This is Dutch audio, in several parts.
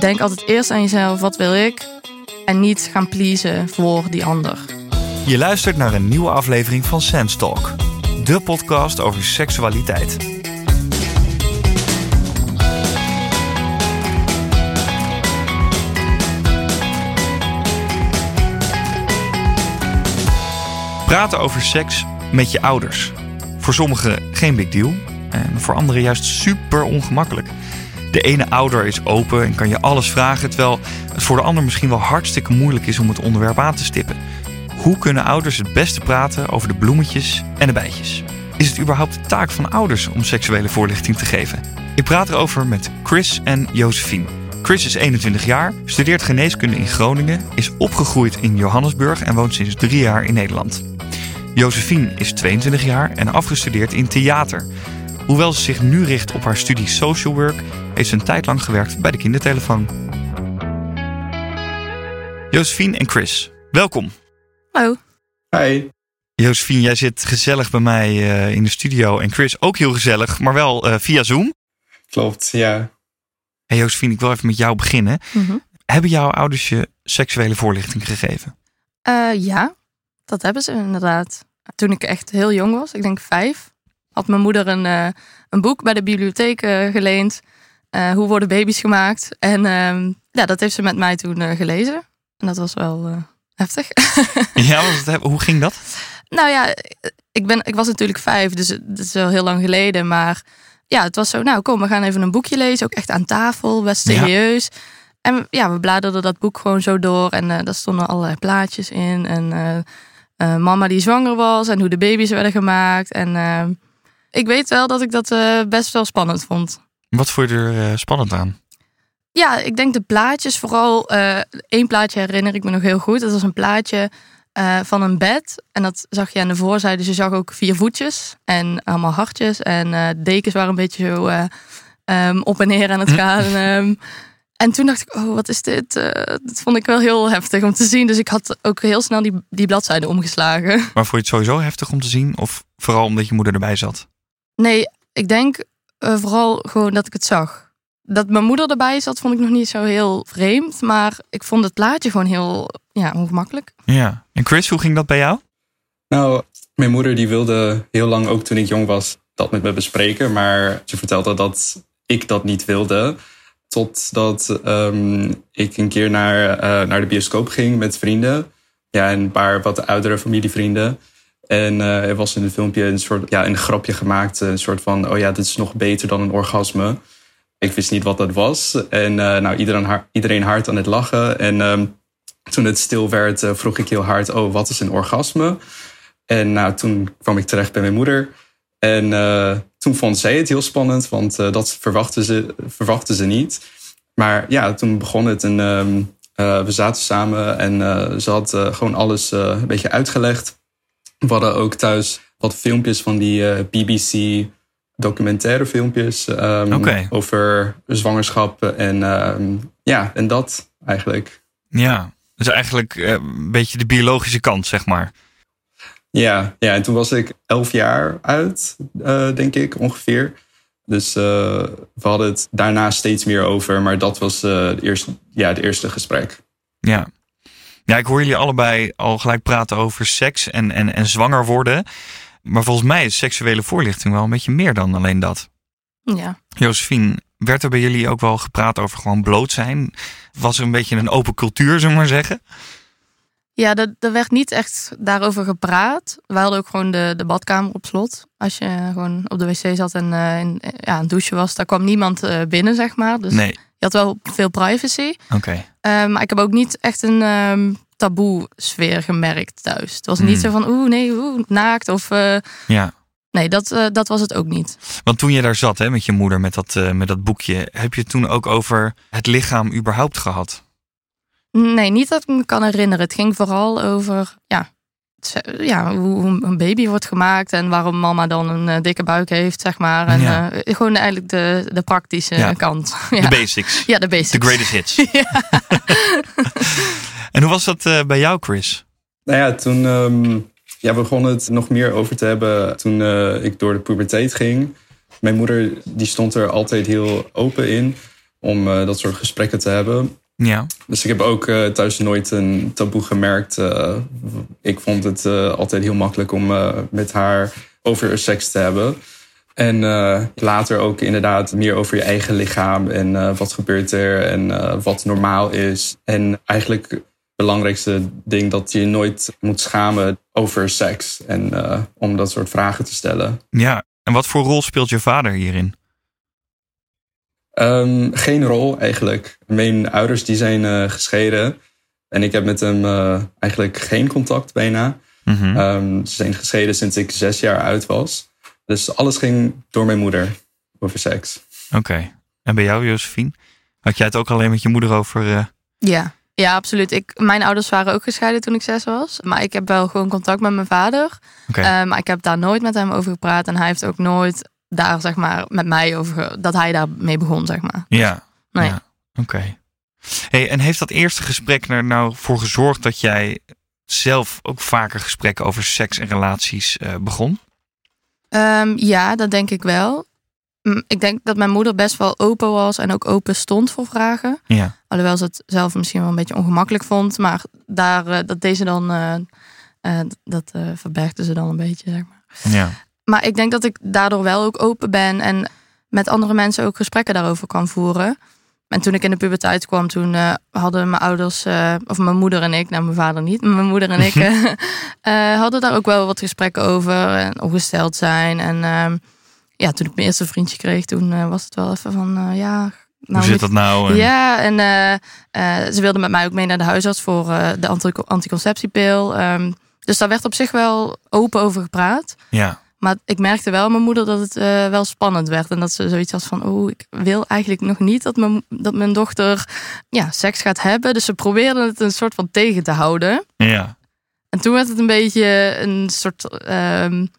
denk altijd eerst aan jezelf, wat wil ik? En niet gaan pleasen voor die ander. Je luistert naar een nieuwe aflevering van Sense Talk, de podcast over seksualiteit. Praten over seks met je ouders. Voor sommigen geen big deal, en voor anderen juist super ongemakkelijk. De ene ouder is open en kan je alles vragen, terwijl het voor de ander misschien wel hartstikke moeilijk is om het onderwerp aan te stippen. Hoe kunnen ouders het beste praten over de bloemetjes en de bijtjes? Is het überhaupt de taak van ouders om seksuele voorlichting te geven? Ik praat erover met Chris en Josephine. Chris is 21 jaar, studeert geneeskunde in Groningen, is opgegroeid in Johannesburg en woont sinds drie jaar in Nederland. Josephine is 22 jaar en afgestudeerd in theater. Hoewel ze zich nu richt op haar studie social work, heeft ze een tijd lang gewerkt bij de kindertelefoon. Josephine en Chris, welkom. Hallo. Hi. Josephine, jij zit gezellig bij mij uh, in de studio en Chris ook heel gezellig, maar wel uh, via Zoom. Klopt, ja. Hey Josephine, ik wil even met jou beginnen. Mm -hmm. Hebben jouw ouders je seksuele voorlichting gegeven? Uh, ja, dat hebben ze inderdaad. Toen ik echt heel jong was, ik denk vijf, had mijn moeder een, uh, een boek bij de bibliotheek uh, geleend. Uh, hoe worden baby's gemaakt? En ehm, ja, dat heeft ze met mij toen gelezen. En dat was wel heftig. ja, het, hoe ging dat? Nou ja, ik, ben, ik was natuurlijk vijf, dus het is wel heel lang geleden. Maar ja, het was zo, nou kom, we gaan even een boekje lezen. Ook echt aan tafel, best serieus. Ja. En ja, we bladerden dat boek gewoon zo door. En daar stonden allerlei plaatjes in. En uh, mama die zwanger was en hoe de baby's werden gemaakt. En uh, ik weet wel dat ik dat uh, best wel spannend vond. Wat vond je er spannend aan? Ja, ik denk de plaatjes. Vooral één plaatje herinner ik me nog heel goed. Dat was een plaatje van een bed. En dat zag je aan de voorzijde. Dus je zag ook vier voetjes en allemaal hartjes. En dekens waren een beetje zo um, op en neer aan het gaan. um, En toen dacht ik, oh, wat is dit? Uh, dat vond ik wel heel heftig om te zien. Dus ik had ook heel snel die, die bladzijde omgeslagen. Maar vond je het sowieso heftig om te zien? Of vooral omdat je moeder erbij zat? Nee, ik denk uh, vooral gewoon dat ik het zag. Dat mijn moeder erbij zat, vond ik nog niet zo heel vreemd. Maar ik vond het plaatje gewoon heel ja, ongemakkelijk. Ja. En Chris, hoe ging dat bij jou? Nou, mijn moeder die wilde heel lang, ook toen ik jong was, dat met me bespreken. Maar ze vertelde dat ik dat niet wilde. Totdat um, ik een keer naar, uh, naar de bioscoop ging met vrienden. Ja, een paar wat oudere familievrienden. En uh, er was in het filmpje een soort ja, een grapje gemaakt. Een soort van: oh ja, dit is nog beter dan een orgasme. Ik wist niet wat dat was. En uh, nou, iedereen, iedereen hard aan het lachen. En um, toen het stil werd, vroeg ik heel hard: oh, wat is een orgasme? En nou, toen kwam ik terecht bij mijn moeder. En toen vond zij het heel spannend, want dat verwachten ze, verwachten ze niet. Maar ja, toen begon het en uh, we zaten samen en ze had gewoon alles een beetje uitgelegd. We hadden ook thuis wat filmpjes van die BBC documentaire filmpjes um, okay. over zwangerschap en um, ja, en dat eigenlijk. Ja, dus eigenlijk een beetje de biologische kant, zeg maar. Ja, ja, en toen was ik elf jaar uit, uh, denk ik, ongeveer. Dus uh, we hadden het daarna steeds meer over, maar dat was het, eerste, ja, het eerste gesprek. Ja. Ja, ik hoor jullie allebei al gelijk praten over seks en, en, en zwanger worden. Maar volgens mij is seksuele voorlichting wel een beetje meer dan alleen dat. Ja. Josephine, werd er bij jullie ook wel gepraat over gewoon bloot zijn? Was er een beetje een open cultuur, zullen we maar zeggen? Ja, er werd niet echt daarover gepraat. We hadden ook gewoon de, de badkamer op slot. Als je gewoon op de wc zat en uh, in, ja, aan het douchen was, daar kwam niemand uh, binnen, zeg maar. Dus nee. je had wel veel privacy. Oké. Okay. Maar ik heb ook niet echt een um, taboe sfeer gemerkt thuis. Het was mm. niet zo van, oeh, nee, oeh, naakt of... eh, ja. Nee, dat, dat was het ook niet. Want toen je daar zat hè, met je moeder met dat, met dat boekje, heb je het toen ook over het lichaam überhaupt gehad? Nee, niet dat ik me kan herinneren. Het ging vooral over ja, ja, hoe een baby wordt gemaakt en waarom mama dan een uh, dikke buik heeft, zeg maar. En Ja. uh, gewoon eigenlijk de, de praktische Ja. kant. De ja. basics. ja, de basics. The greatest hits. En hoe was dat eh, bij jou, Chris? Nou ja, toen um, ja, we begonnen het nog meer over te hebben toen uh, ik door de puberteit ging. Mijn moeder die stond er altijd heel open in. om dat soort gesprekken te hebben. Ja. Dus ik heb ook thuis nooit een taboe gemerkt. ik vond het altijd heel makkelijk om met haar over seks te hebben. En later ook inderdaad meer over je eigen lichaam en wat gebeurt er en wat normaal is. En eigenlijk belangrijkste ding dat je nooit moet schamen over seks en om dat soort vragen te stellen. Ja, en wat voor rol speelt je vader hierin? Um, geen rol eigenlijk. Mijn ouders die zijn uh, gescheiden en ik heb met hem uh, eigenlijk geen contact bijna. Mm -hmm. um, ze zijn gescheiden sinds ik zes jaar oud was. Dus alles ging door mijn moeder over seks. Oké. Okay. En bij jou, Josephine? Had jij het ook alleen met je moeder over? Ja, ja, absoluut. Ik, mijn ouders waren ook gescheiden toen ik zes was. Maar ik heb wel gewoon contact met mijn vader. Okay. Uh, maar ik heb daar nooit met hem over gepraat. En hij heeft ook nooit daar, zeg maar, met mij over... dat hij daarmee begon, zeg maar. Ja. Nee. Ja. Oké. Hey, en heeft dat eerste gesprek er nou voor gezorgd... dat jij zelf ook vaker gesprekken over seks en relaties uh, begon? Um, ja, dat denk ik wel ik denk dat mijn moeder best wel open was en ook open stond voor vragen. Ja. Alhoewel ze het zelf misschien wel een beetje ongemakkelijk vond. Maar daar, uh, dat deze dan, uh, dat verbergde ze dan een beetje, zeg maar. Ja. Maar ik denk dat ik daardoor wel ook open ben en met andere mensen ook gesprekken daarover kan voeren. En toen ik in de puberteit kwam, toen hadden mijn ouders, of mijn moeder en ik, nou mijn vader niet, maar mijn moeder en ik, hadden daar ook wel wat gesprekken over. En ongesteld zijn en ehm, ja, toen ik mijn eerste vriendje kreeg, toen was het wel even van, ja... Nou, Hoe zit dat nou? En... Ja, en uh, ze wilde met mij ook mee naar de huisarts voor de anticonceptiepil. Um, dus daar werd op zich wel open over gepraat. Ja. Maar ik merkte wel mijn moeder dat het wel spannend werd. En dat ze zoiets had van, oh, ik wil eigenlijk nog niet dat mijn, dat mijn dochter ja, seks gaat hebben. Dus ze probeerde het een soort van tegen te houden. Ja. En toen werd het een beetje een soort... Um,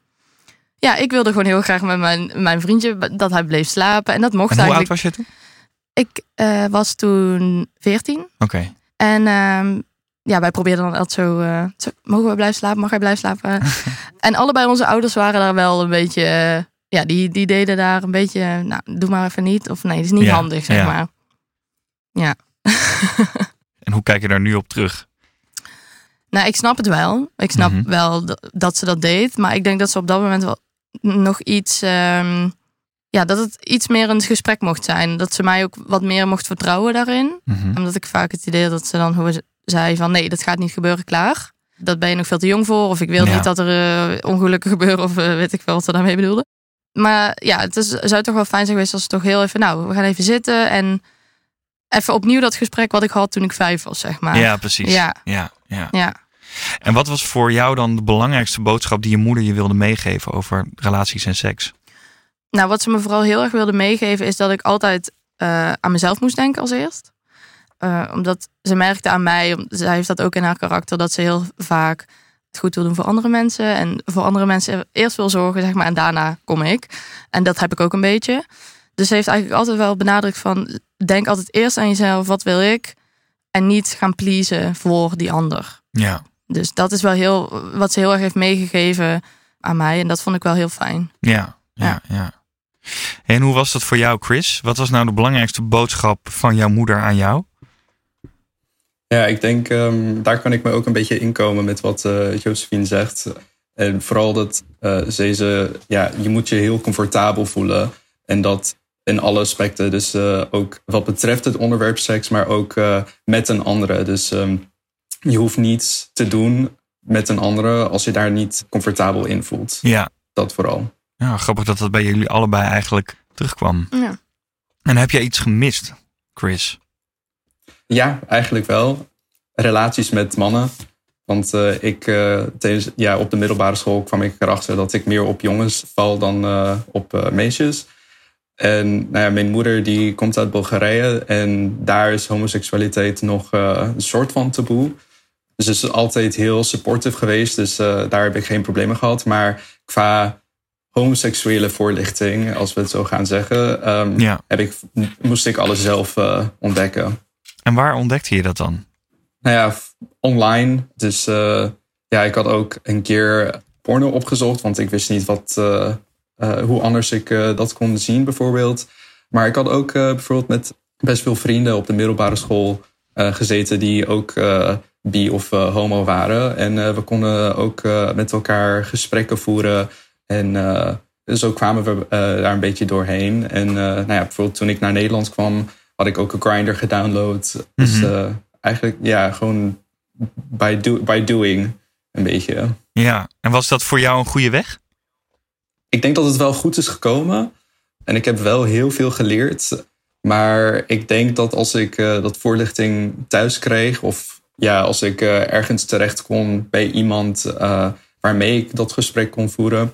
ja, ik wilde gewoon heel graag met mijn, mijn vriendje dat hij bleef slapen. En dat mocht en hoe eigenlijk. oud was je toen? Ik uh, was toen 14. Oké. Okay. En uh, ja, wij probeerden dan altijd zo, uh, zo, Mogen we blijven slapen? Mag hij blijven slapen? en allebei onze ouders waren daar wel een beetje. ja, die, die deden daar een beetje. Nou, doe maar even niet. Of nee, dat is niet ja, handig, zeg ja. maar. Ja. en hoe kijk je daar nu op terug? Nou, ik snap het wel. Ik snap Mhm. wel dat, ze dat deed. Maar ik denk dat ze op dat moment wel nog iets. ehm, ja, dat het iets meer een gesprek mocht zijn. Dat ze mij ook wat meer mocht vertrouwen daarin. Mhm. Omdat ik vaak het idee had dat ze dan hoe ze- zei van nee, dat gaat niet gebeuren, klaar. Dat ben je nog veel te jong voor. Of ik wil Ja. niet dat er eh, ongelukken gebeuren. Of eh, weet ik veel wat ze daarmee bedoelde. Maar ja, het is, zou toch wel fijn zijn geweest als ze toch heel even... Nou, we gaan even zitten en even opnieuw dat gesprek wat ik had toen ik vijf was, zeg maar. Ja, precies. Ja. Ja, ja. Ja. En wat was voor jou dan de belangrijkste boodschap die je moeder je wilde meegeven over relaties en seks? Nou, wat ze me vooral heel erg wilde meegeven is dat ik altijd eh, aan mezelf moest denken als eerst. Eh, omdat ze merkte aan mij, zij heeft dat ook in haar karakter, dat ze heel vaak het goed wil doen voor andere mensen. En voor andere mensen eerst wil zorgen, zeg maar, en daarna kom ik. En dat heb ik ook een beetje. Dus ze heeft eigenlijk altijd wel benadrukt van, denk altijd eerst aan jezelf, wat wil ik? En niet gaan pleasen voor die ander. Ja. Dus dat is wel heel, wat ze heel erg heeft meegegeven aan mij. En dat vond ik wel heel fijn. Ja, ja, ja. En hoe was dat voor jou, Chris? Wat was nou de belangrijkste boodschap van jouw moeder aan jou? Ja, ik denk ehm, daar kan ik me ook een beetje inkomen met wat eh Josephine zegt. En vooral dat eh deze, ja, je moet je heel comfortabel voelen. En dat in alle aspecten. Dus eh, ook wat betreft het onderwerp seks, maar ook eh, met een andere. Dus ehm, je hoeft niets te doen met een andere als je daar niet comfortabel in voelt. Ja. Dat vooral. ja, grappig dat dat bij jullie allebei eigenlijk terugkwam. Ja. En heb jij iets gemist, Chris? Ja, eigenlijk wel. Relaties met mannen. Want eh, ik, eh, tijdens, ja, op de middelbare school kwam ik erachter dat ik meer op jongens val dan eh, op meisjes. En nou ja, mijn moeder die komt uit Bulgarije en daar is homoseksualiteit nog een soort van taboe. Dus ze is altijd heel supportive geweest, dus daar heb ik geen problemen gehad. Maar qua homoseksuele voorlichting, als we het zo gaan zeggen, ehm, Ja. heb ik, moest ik alles zelf ontdekken. En waar ontdekte je dat dan? Nou ja, online. Dus eh, ja, ik had ook een keer porno opgezocht, want ik wist niet wat, eh, eh, hoe anders ik dat kon zien, bijvoorbeeld. Maar ik had ook bijvoorbeeld met best veel vrienden op de middelbare school gezeten die ook bi of homo waren. En we konden ook met elkaar gesprekken voeren. En zo kwamen we daar een beetje doorheen. En nou ja, bijvoorbeeld toen ik naar Nederland kwam, had ik ook een grinder gedownload. Dus mhm. eigenlijk ja, gewoon by, do, by doing een beetje. Ja, en was dat voor jou een goede weg? Ik denk dat het wel goed is gekomen. En ik heb wel heel veel geleerd. Maar ik denk dat als ik uh, dat voorlichting thuis kreeg, of ja, als ik uh, ergens terecht kon bij iemand uh, waarmee ik dat gesprek kon voeren,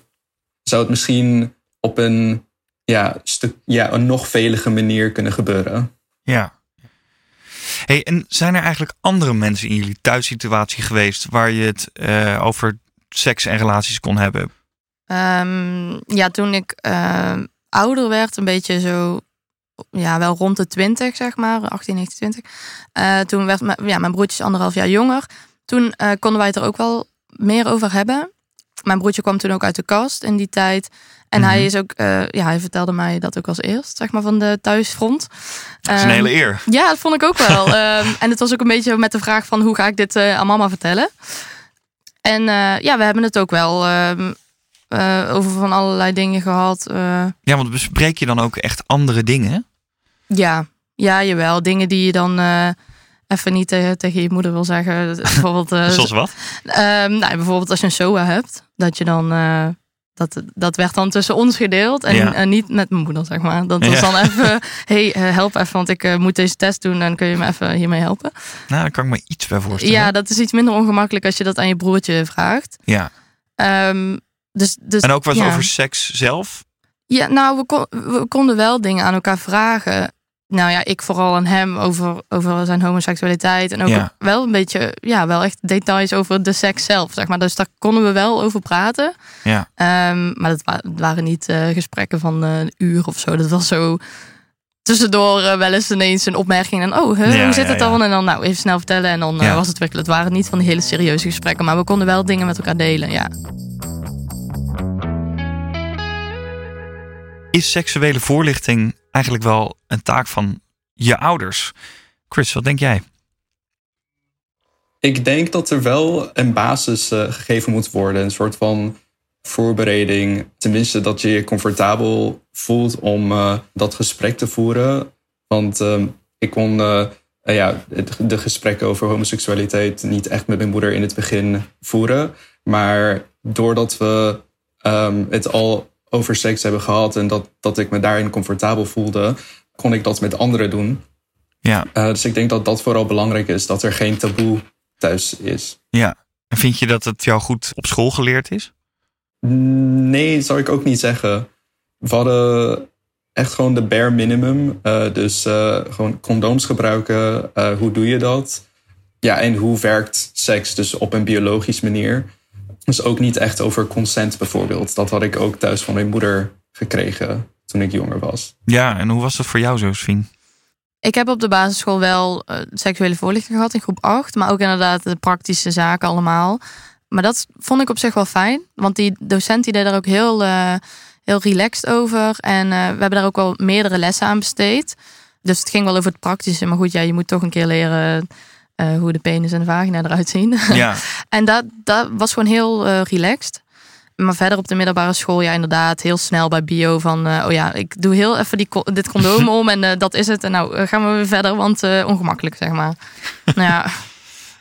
zou het misschien op een, ja, stuk, ja, een nog velige manier kunnen gebeuren. Ja. Hey, en zijn er eigenlijk andere mensen in jullie thuissituatie geweest waar je het over seks en relaties kon hebben? Um, ja, toen ik uh, ouder werd, een beetje zo, ja, wel rond de 20, zeg maar, 18, 19, 20. Uh, toen werd ja, mijn broertje anderhalf jaar jonger. Toen uh, konden wij het er ook wel meer over hebben. Mijn broertje kwam toen ook uit de kast in die tijd. En mm -hmm. hij mhm. is ook, uh, ja, hij vertelde mij dat ook als eerst, zeg maar, van de thuisfront. Dat is een hele eer. Ja, dat vond ik ook wel. um, en het was ook een beetje met de vraag van hoe ga ik dit aan mama vertellen? En uh, ja, we hebben het ook wel uh, uh, over van allerlei dingen gehad. Ja, want bespreek je dan ook echt andere dingen? Ja, ja, jawel. Dingen die je dan even niet tegen, tegen je moeder wil zeggen. bijvoorbeeld, Zoals wat? nou, bijvoorbeeld als je een SOA hebt, dat je dan dat, dat werd dan tussen ons gedeeld en, en niet met mijn moeder, zeg maar. Dat was dan even, hey, eh, help even, want ik uh, moet deze test doen en kun je me even hiermee helpen? Nou, daar kan ik me iets bij voorstellen. Ja, dat is iets minder ongemakkelijk als je dat aan je broertje vraagt. Ja. Um, dus, dus, en ook wat ja. over seks zelf? Ja, nou, we, kon, we konden wel dingen aan elkaar vragen nou ja, ik vooral aan hem over, over zijn homoseksualiteit. En ook wel een beetje, ja, wel echt details over de seks zelf, zeg maar. Dus daar konden we wel over praten. Ja. Um, maar dat waren niet uh, gesprekken van uh, een uur of zo. Dat was zo tussendoor uh, wel eens ineens een opmerking. En oh, huh, ja, hoe zit het dan? En dan nou, even snel vertellen. En dan was het werkelijk. Het waren niet van die hele serieuze gesprekken. Maar we konden wel dingen met elkaar delen, ja. Is seksuele voorlichting eigenlijk wel een taak van je ouders? Chris, wat denk jij? Ik denk dat er wel een basis uh, gegeven moet worden. Een soort van voorbereiding. Tenminste, dat je je comfortabel voelt om uh, dat gesprek te voeren. Want uh, ik kon ja, de gesprekken over homoseksualiteit niet echt met mijn moeder in het begin voeren. Maar doordat we um, het al over seks hebben gehad en dat, dat ik me daarin comfortabel voelde, kon ik dat met anderen doen. Ja. Uh, dus ik denk dat dat vooral belangrijk is, dat er geen taboe thuis is. Ja. En vind je dat het jou goed op school geleerd is? Nee, zou ik ook niet zeggen. We hadden echt gewoon de bare minimum. Uh, dus uh, gewoon condooms gebruiken. hoe doe je dat? Ja, en hoe werkt seks dus op een biologische manier? Dus ook niet echt over consent bijvoorbeeld. Dat had ik ook thuis van mijn moeder gekregen toen ik jonger was. Ja, en hoe was dat voor jou, Josephine? Ik heb op de basisschool wel uh, seksuele voorlichting gehad in groep 8, maar ook inderdaad de praktische zaken allemaal. Maar dat vond ik op zich wel fijn, want die docent die deed er ook heel, uh, heel relaxed over. En uh, we hebben daar ook wel meerdere lessen aan besteed. Dus het ging wel over het praktische, maar goed, ja, je moet toch een keer leren uh, hoe de penis en de vagina eruit zien. Ja. en dat, dat was gewoon heel uh, relaxed. Maar verder op de middelbare school, ja, inderdaad, heel snel bij bio van, uh, oh ja, ik doe heel even die, dit condoom om en dat is het. En nou gaan we weer verder, want ongemakkelijk, zeg maar. nou ja.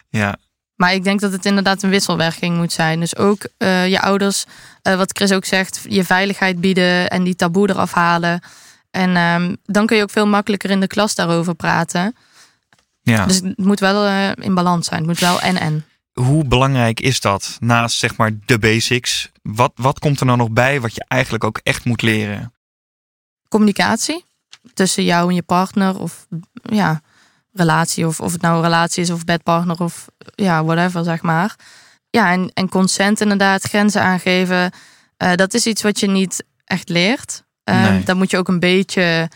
Ja. Maar ik denk dat het inderdaad een wisselwerking moet zijn. Dus ook je ouders, wat Chris ook zegt, je veiligheid bieden en die taboe eraf halen. En um, dan kun je ook veel makkelijker in de klas daarover praten. Ja. Dus het moet wel uh, in balans zijn. Het moet wel en-en. Hoe belangrijk is dat naast zeg maar de basics? Wat, wat komt er nou nog bij wat je eigenlijk ook echt moet leren? Communicatie tussen jou en je partner of ja, relatie of of het nou een relatie is of bedpartner of ja, whatever zeg maar. Ja, en, en consent inderdaad, grenzen aangeven. Uh, dat is iets wat je niet echt leert. Nee. Dan moet je ook een beetje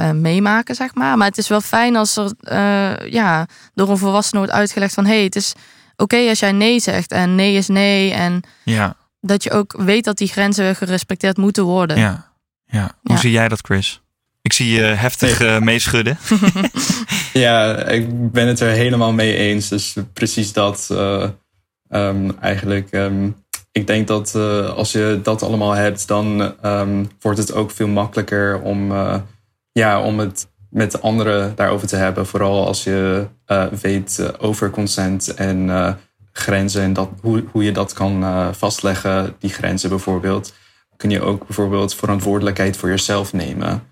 uh, meemaken, zeg maar. Maar het is wel fijn als er uh, ja, door een volwassene wordt uitgelegd van... hé, hey, het is oké okay als jij nee zegt en nee is nee. En ja. dat je ook weet dat die grenzen gerespecteerd moeten worden. Ja, ja. hoe ja. zie jij dat, Chris? Ik zie je heftig uh, meeschudden. ja, ik ben het er helemaal mee eens. Dus precies dat. Uh, eigenlijk, um, ik denk dat uh, als je dat allemaal hebt, dan um, wordt het ook veel makkelijker om, ja, om het met anderen daarover te hebben. Vooral als je weet over consent en grenzen en dat, hoe, hoe je dat kan vastleggen, die grenzen bijvoorbeeld. Kun je ook bijvoorbeeld verantwoordelijkheid voor jezelf nemen.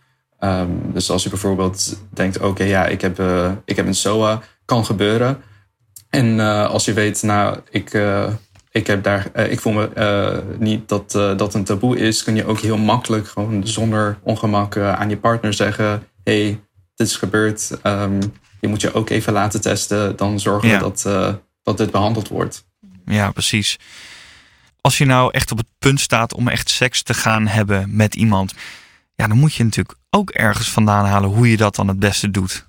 Um, dus als je bijvoorbeeld denkt, oké, ja, ik, heb, ik heb een SOA, kan gebeuren. En als je weet, nou, ik, ik, heb daar, ik voel me niet dat dat een taboe is, kun je ook heel makkelijk gewoon zonder ongemak aan je partner zeggen, hey, dit is gebeurd, um, je moet je ook even laten testen, dan zorgen we dat, dat dit behandeld wordt. Ja, precies. Als je nou echt op het punt staat om echt seks te gaan hebben met iemand, ja, dan moet je natuurlijk ook ergens vandaan halen hoe je dat dan het beste doet.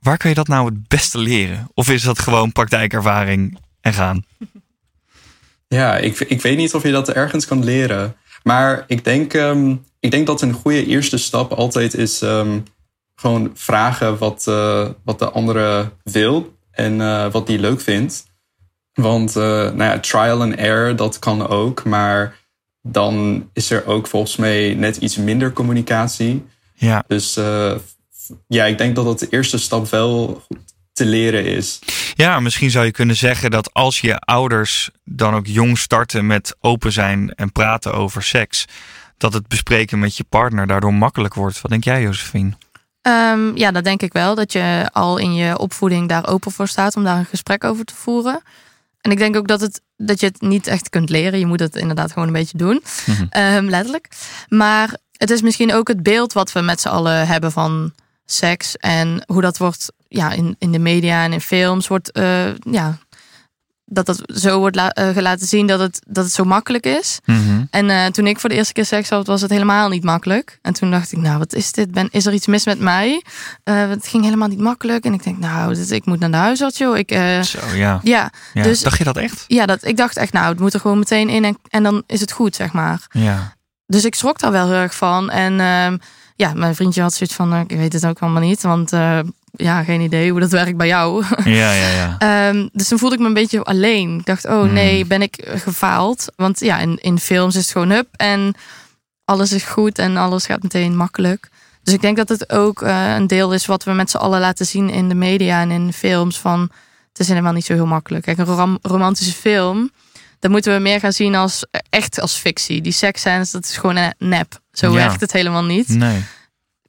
Waar kan je dat nou het beste leren? Of is dat gewoon praktijkervaring en gaan? Ja, ik, ik weet niet of je dat ergens kan leren. Maar ik denk, um, ik denk dat een goede eerste stap altijd is um, gewoon vragen wat, uh, wat de andere wil en uh, wat die leuk vindt. Want uh, nou ja, trial and error, dat kan ook. Maar dan is er ook volgens mij net iets minder communicatie. Ja. Dus ja, ik denk dat dat de eerste stap wel te leren is. Ja, misschien zou je kunnen zeggen dat als je ouders dan ook jong starten met open zijn en praten over seks, dat het bespreken met je partner daardoor makkelijk wordt. Wat denk jij, Josephine? Um, ja, dat denk ik wel. Dat je al in je opvoeding daar open voor staat om daar een gesprek over te voeren. En ik denk ook dat, het, dat je het niet echt kunt leren. Je moet het inderdaad gewoon een beetje doen. um, letterlijk. Maar het is misschien ook het beeld wat we met z'n allen hebben van seks. En hoe dat wordt ja, in, in de media en in films wordt uh, ja, dat dat zo wordt uh, laten zien dat het, dat het zo makkelijk is. Mm -hmm. En uh, toen ik voor de eerste keer seks had, was het helemaal niet makkelijk. En toen dacht ik, nou, wat is dit? Ben, is er iets mis met mij? Uh, het ging helemaal niet makkelijk. En ik denk, nou, dit, ik moet naar de huisarts, joh. Ik, zo, ja. Ja, ja. Dus, dacht je dat echt? Ja, dat, ik dacht echt, nou, het moet er gewoon meteen in en, en dan is het goed, zeg maar. Ja. Dus ik schrok daar wel heel erg van. En ehm, ja, mijn vriendje had zoiets van, ik weet het ook allemaal niet. Want ja, geen idee hoe dat werkt bij jou. Ja, ja, ja. um, dus toen voelde ik me een beetje alleen. Ik dacht, oh nee, ben ik gefaald? Want ja, in, in films is het gewoon hup en alles is goed en alles gaat meteen makkelijk. Dus ik denk dat het ook uh, een deel is wat we met z'n allen laten zien in de media en in films. Van het is helemaal niet zo heel makkelijk. Kijk, een rom romantische film, dan moeten we meer gaan zien als echt als fictie. Die seksscènes, dat is gewoon een nep. Zo Ja. werkt het helemaal niet. Nee.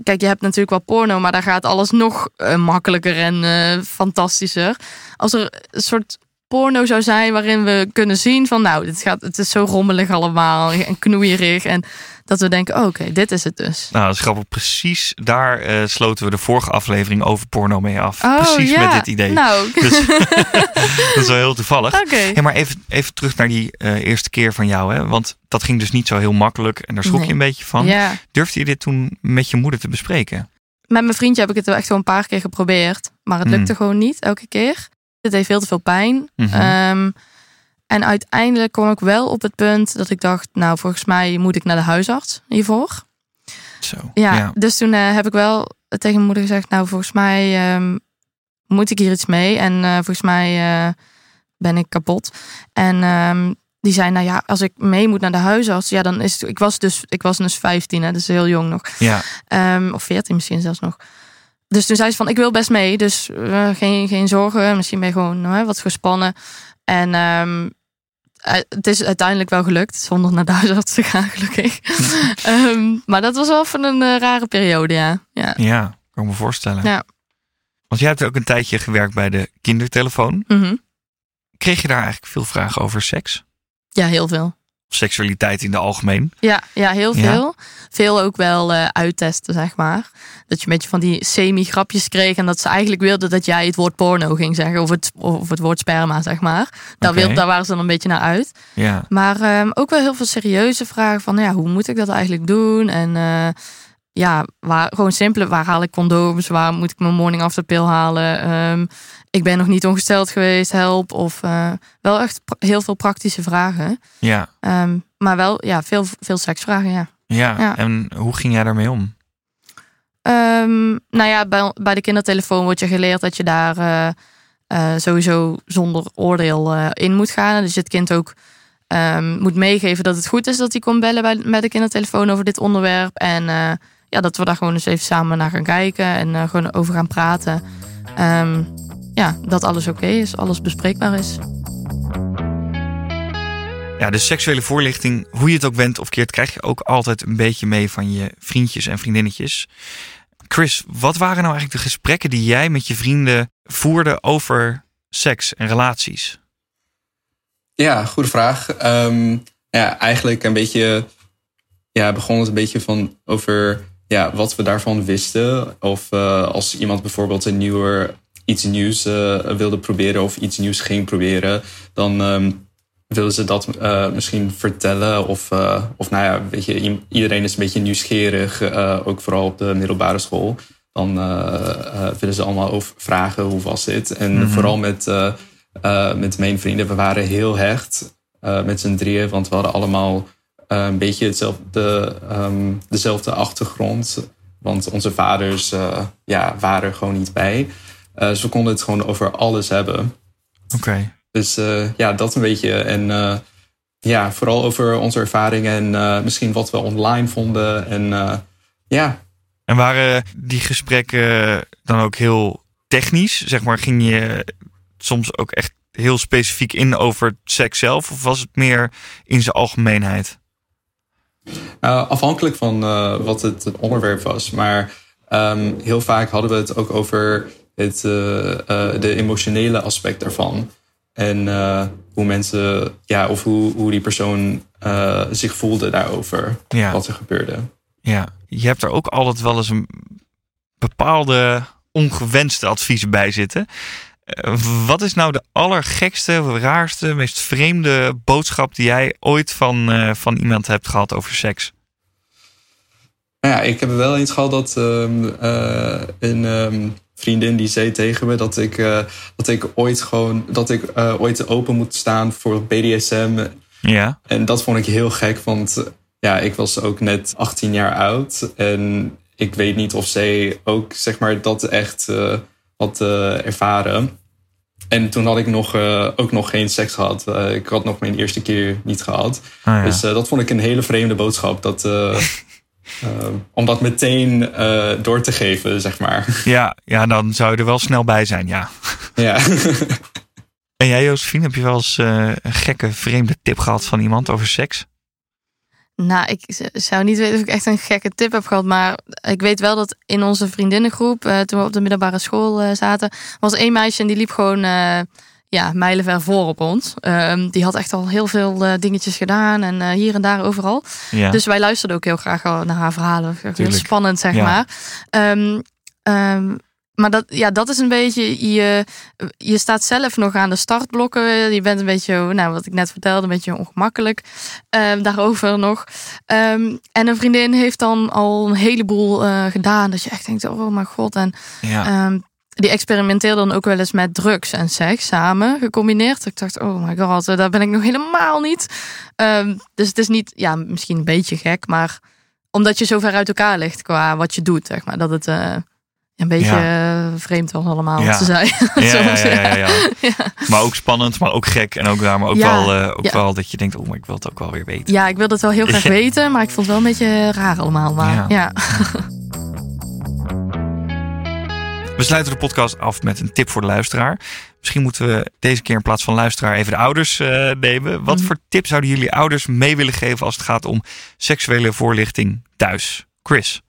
Kijk, je hebt natuurlijk wel porno, maar daar gaat alles nog uh, makkelijker en uh, fantastischer. Als er een soort porno zou zijn waarin we kunnen zien van nou, dit gaat, het is zo rommelig allemaal en knoeierig. En dat we denken, oh, oké, okay, dit is het dus. Nou, dat is grappig. Precies daar uh, sloten we de vorige aflevering over porno mee af. Oh, Precies ja. met dit idee. Nou. Dus, dat is wel heel toevallig. Oké. Okay. Hey, maar even, even terug naar die uh, eerste keer van jou. Hè? Want dat ging dus niet zo heel makkelijk. En daar schrok Nee. je een beetje van. Ja. Durfde je dit toen met je moeder te bespreken? Met mijn vriendje heb ik het wel echt wel een paar keer geprobeerd. Maar het lukte Mm. gewoon niet, elke keer. Het deed veel te veel pijn. Mhm. Um, en uiteindelijk kwam ik wel op het punt dat ik dacht... nou, volgens mij moet ik naar de huisarts hiervoor. Zo. Ja, dus toen uh, heb ik wel tegen mijn moeder gezegd... nou, volgens mij um, moet ik hier iets mee. En uh, volgens mij uh, ben ik kapot. En um, die zei, nou ja, als ik mee moet naar de huisarts... ja, dan is het... Ik was dus, ik was dus 15, hè, dus heel jong nog. Ja. Um, of 14 misschien zelfs nog. Dus toen zei ze van, ik wil best mee. Dus geen, geen zorgen. Misschien ben je gewoon wat gespannen. En um, het is uiteindelijk wel gelukt. Zonder naar de huisarts te gaan, gelukkig. um, maar dat was wel van een uh, rare periode, ja. Ja, ja kan ik me voorstellen. Ja. Want jij hebt ook een tijdje gewerkt bij de kindertelefoon. Mm -hmm. Kreeg je daar eigenlijk veel vragen over seks? Ja, heel veel. Of seksualiteit in de algemeen? Ja, ja heel veel. Ja. Veel ook wel uh, uittesten, zeg maar. Dat je een beetje van die semi-grapjes kreeg. En dat ze eigenlijk wilden dat jij het woord porno ging zeggen. Of het, of het woord sperma, zeg maar. Daar, okay. wil, daar waren ze dan een beetje naar uit. Ja. Maar um, ook wel heel veel serieuze vragen. Van ja, hoe moet ik dat eigenlijk doen? En uh, ja, waar, gewoon simpele. Waar haal ik condooms? Waar moet ik mijn morning after pill halen? Um, ik ben nog niet ongesteld geweest, help. Of uh, wel echt heel veel praktische vragen. Ja. Um, maar wel ja, veel, veel seksvragen, ja. ja. Ja, en hoe ging jij daarmee om? Ehm, nou ja, bij, bij de kindertelefoon wordt je geleerd dat je daar eh, eh, sowieso zonder oordeel eh, in moet gaan. Dus je het kind ook ehm, moet meegeven dat het goed is dat hij komt bellen bij, met de kindertelefoon over dit onderwerp. En ja, dat we daar gewoon eens even samen naar gaan kijken en gewoon over gaan praten. Ehm, ja, dat alles oké is, alles bespreekbaar is. Ja, de seksuele voorlichting, hoe je het ook bent of keert, krijg je ook altijd een beetje mee van je vriendjes en vriendinnetjes. Chris, wat waren nou eigenlijk de gesprekken die jij met je vrienden voerde over seks en relaties? Ja, goede vraag. Ehm, ja, eigenlijk een beetje, ja, begon het een beetje van over ja, wat we daarvan wisten. Of uh, als iemand bijvoorbeeld een nieuwe, iets nieuws uh, wilde proberen of iets nieuws ging proberen, dan um, willen ze dat uh, misschien vertellen? Of, of nou ja, weet je, iedereen is een beetje nieuwsgierig, ook vooral op de middelbare school. Dan willen ze allemaal over vragen, hoe was dit? En mm -hmm. vooral met, met mijn vrienden, we waren heel hecht met z'n drieën, want we hadden allemaal een beetje hetzelfde, um, dezelfde achtergrond. Want onze vaders ja, waren er gewoon niet bij. dus we konden het gewoon over alles hebben. Oké. Okay. Dus uh, ja, dat een beetje. En uh, ja, vooral over onze ervaringen en uh, misschien wat we online vonden. En ja. En waren die gesprekken dan ook heel technisch? Zeg maar, ging je soms ook echt heel specifiek in over seks zelf? Of was het meer in zijn algemeenheid? Afhankelijk van wat het, het, onderwerp was. Maar um, heel vaak hadden we het ook over het, de emotionele aspect daarvan. En hoe mensen, ja, of hoe, hoe die persoon zich voelde daarover. Ja. Wat er gebeurde. Ja, je hebt er ook altijd wel eens een bepaalde ongewenste adviezen bij zitten. Wat is nou de allergekste, raarste, meest vreemde boodschap die jij ooit van, van iemand hebt gehad over seks? Nou ja, ik heb wel eens gehad dat um, een. Um, vriendin die zei tegen me dat ik, uh, dat ik ooit gewoon dat ik ooit open moet staan voor BDSM. Ja. En dat vond ik heel gek, want ja, ik was ook net 18 jaar oud en ik weet niet of zij ook zeg maar dat echt had ervaren. En toen had ik nog, ook nog geen seks gehad. ik had nog mijn eerste keer niet gehad. Ah, ja. Dus dat vond ik een hele vreemde boodschap. Dat, om dat meteen door te geven, zeg maar. Ja, ja, dan zou je er wel snel bij zijn, ja. Ja. en jij, Josephine, heb je wel eens een gekke, vreemde tip gehad van iemand over seks? Nou, ik zou niet weten of ik echt een gekke tip heb gehad. Maar ik weet wel dat in onze vriendinnengroep, toen we op de middelbare school zaten, was één meisje en die liep gewoon ja, mijlenver voor op ons. Um, die had echt al heel veel uh, dingetjes gedaan en uh, hier en daar overal. Ja. Dus wij luisterden ook heel graag naar haar verhalen. Heel spannend, zeg ja. maar. Um, um, maar dat, ja, dat is een beetje, je, je staat zelf nog aan de startblokken. Je bent een beetje, nou, wat ik net vertelde, een beetje ongemakkelijk daarover nog. en een vriendin heeft dan al een heleboel uh, gedaan. Dat je echt denkt, oh mijn god. En ja die experimenteerde dan ook wel eens met drugs en seks samen gecombineerd. Ik dacht, oh my god, daar ben ik nog helemaal niet. Dus het is niet, ja, misschien een beetje gek, maar omdat je zo ver uit elkaar ligt qua wat je doet, zeg maar, dat het uh, een beetje ja. vreemd was allemaal ja. te zijn. Ja, Soms, ja, Maar ook spannend, maar ook gek en ook raar, maar ook, wel, uh, ook wel dat je denkt, oh, maar ik wil het ook wel weer weten. Ja, ik wil het wel heel graag weten, maar ik vond het wel een beetje raar allemaal. Maar ja. We sluiten de podcast af met een tip voor de luisteraar. Misschien moeten we deze keer in plaats van luisteraar even de ouders uh, nemen. Wat mm. voor tips zouden jullie ouders mee willen geven als het gaat om seksuele voorlichting thuis? Chris.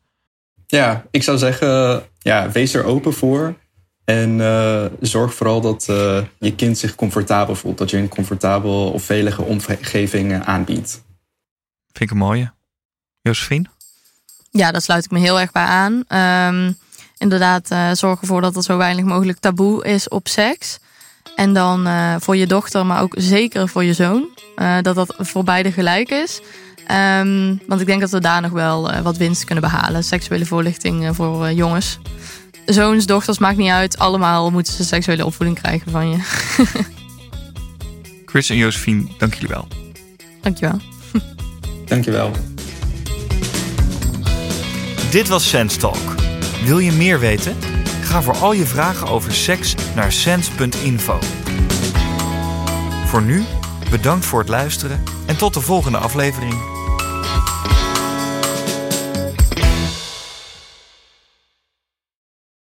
Ja, ik zou zeggen, ja, wees er open voor. En uh, zorg vooral dat uh, je kind zich comfortabel voelt. Dat je een comfortabel of veilige omgeving aanbiedt. Vind ik een mooie. Josephine? Ja, daar sluit ik me heel erg bij aan. Um, inderdaad uh, zorg ervoor dat er zo weinig mogelijk taboe is op seks. En dan uh, voor je dochter, maar ook zeker voor je zoon. Uh, dat dat voor beide gelijk is. Um, want ik denk dat we daar nog wel wat winst kunnen behalen. Seksuele voorlichting voor jongens. Zoons, dochters, maakt niet uit. Allemaal moeten ze seksuele opvoeding krijgen van je. Chris en Josephine, dank jullie wel. Dankjewel. Dankjewel. Dit was Sense Talk. Wil je meer weten? Ga voor al je vragen over seks naar sens.info. Voor nu, bedankt voor het luisteren en tot de volgende aflevering.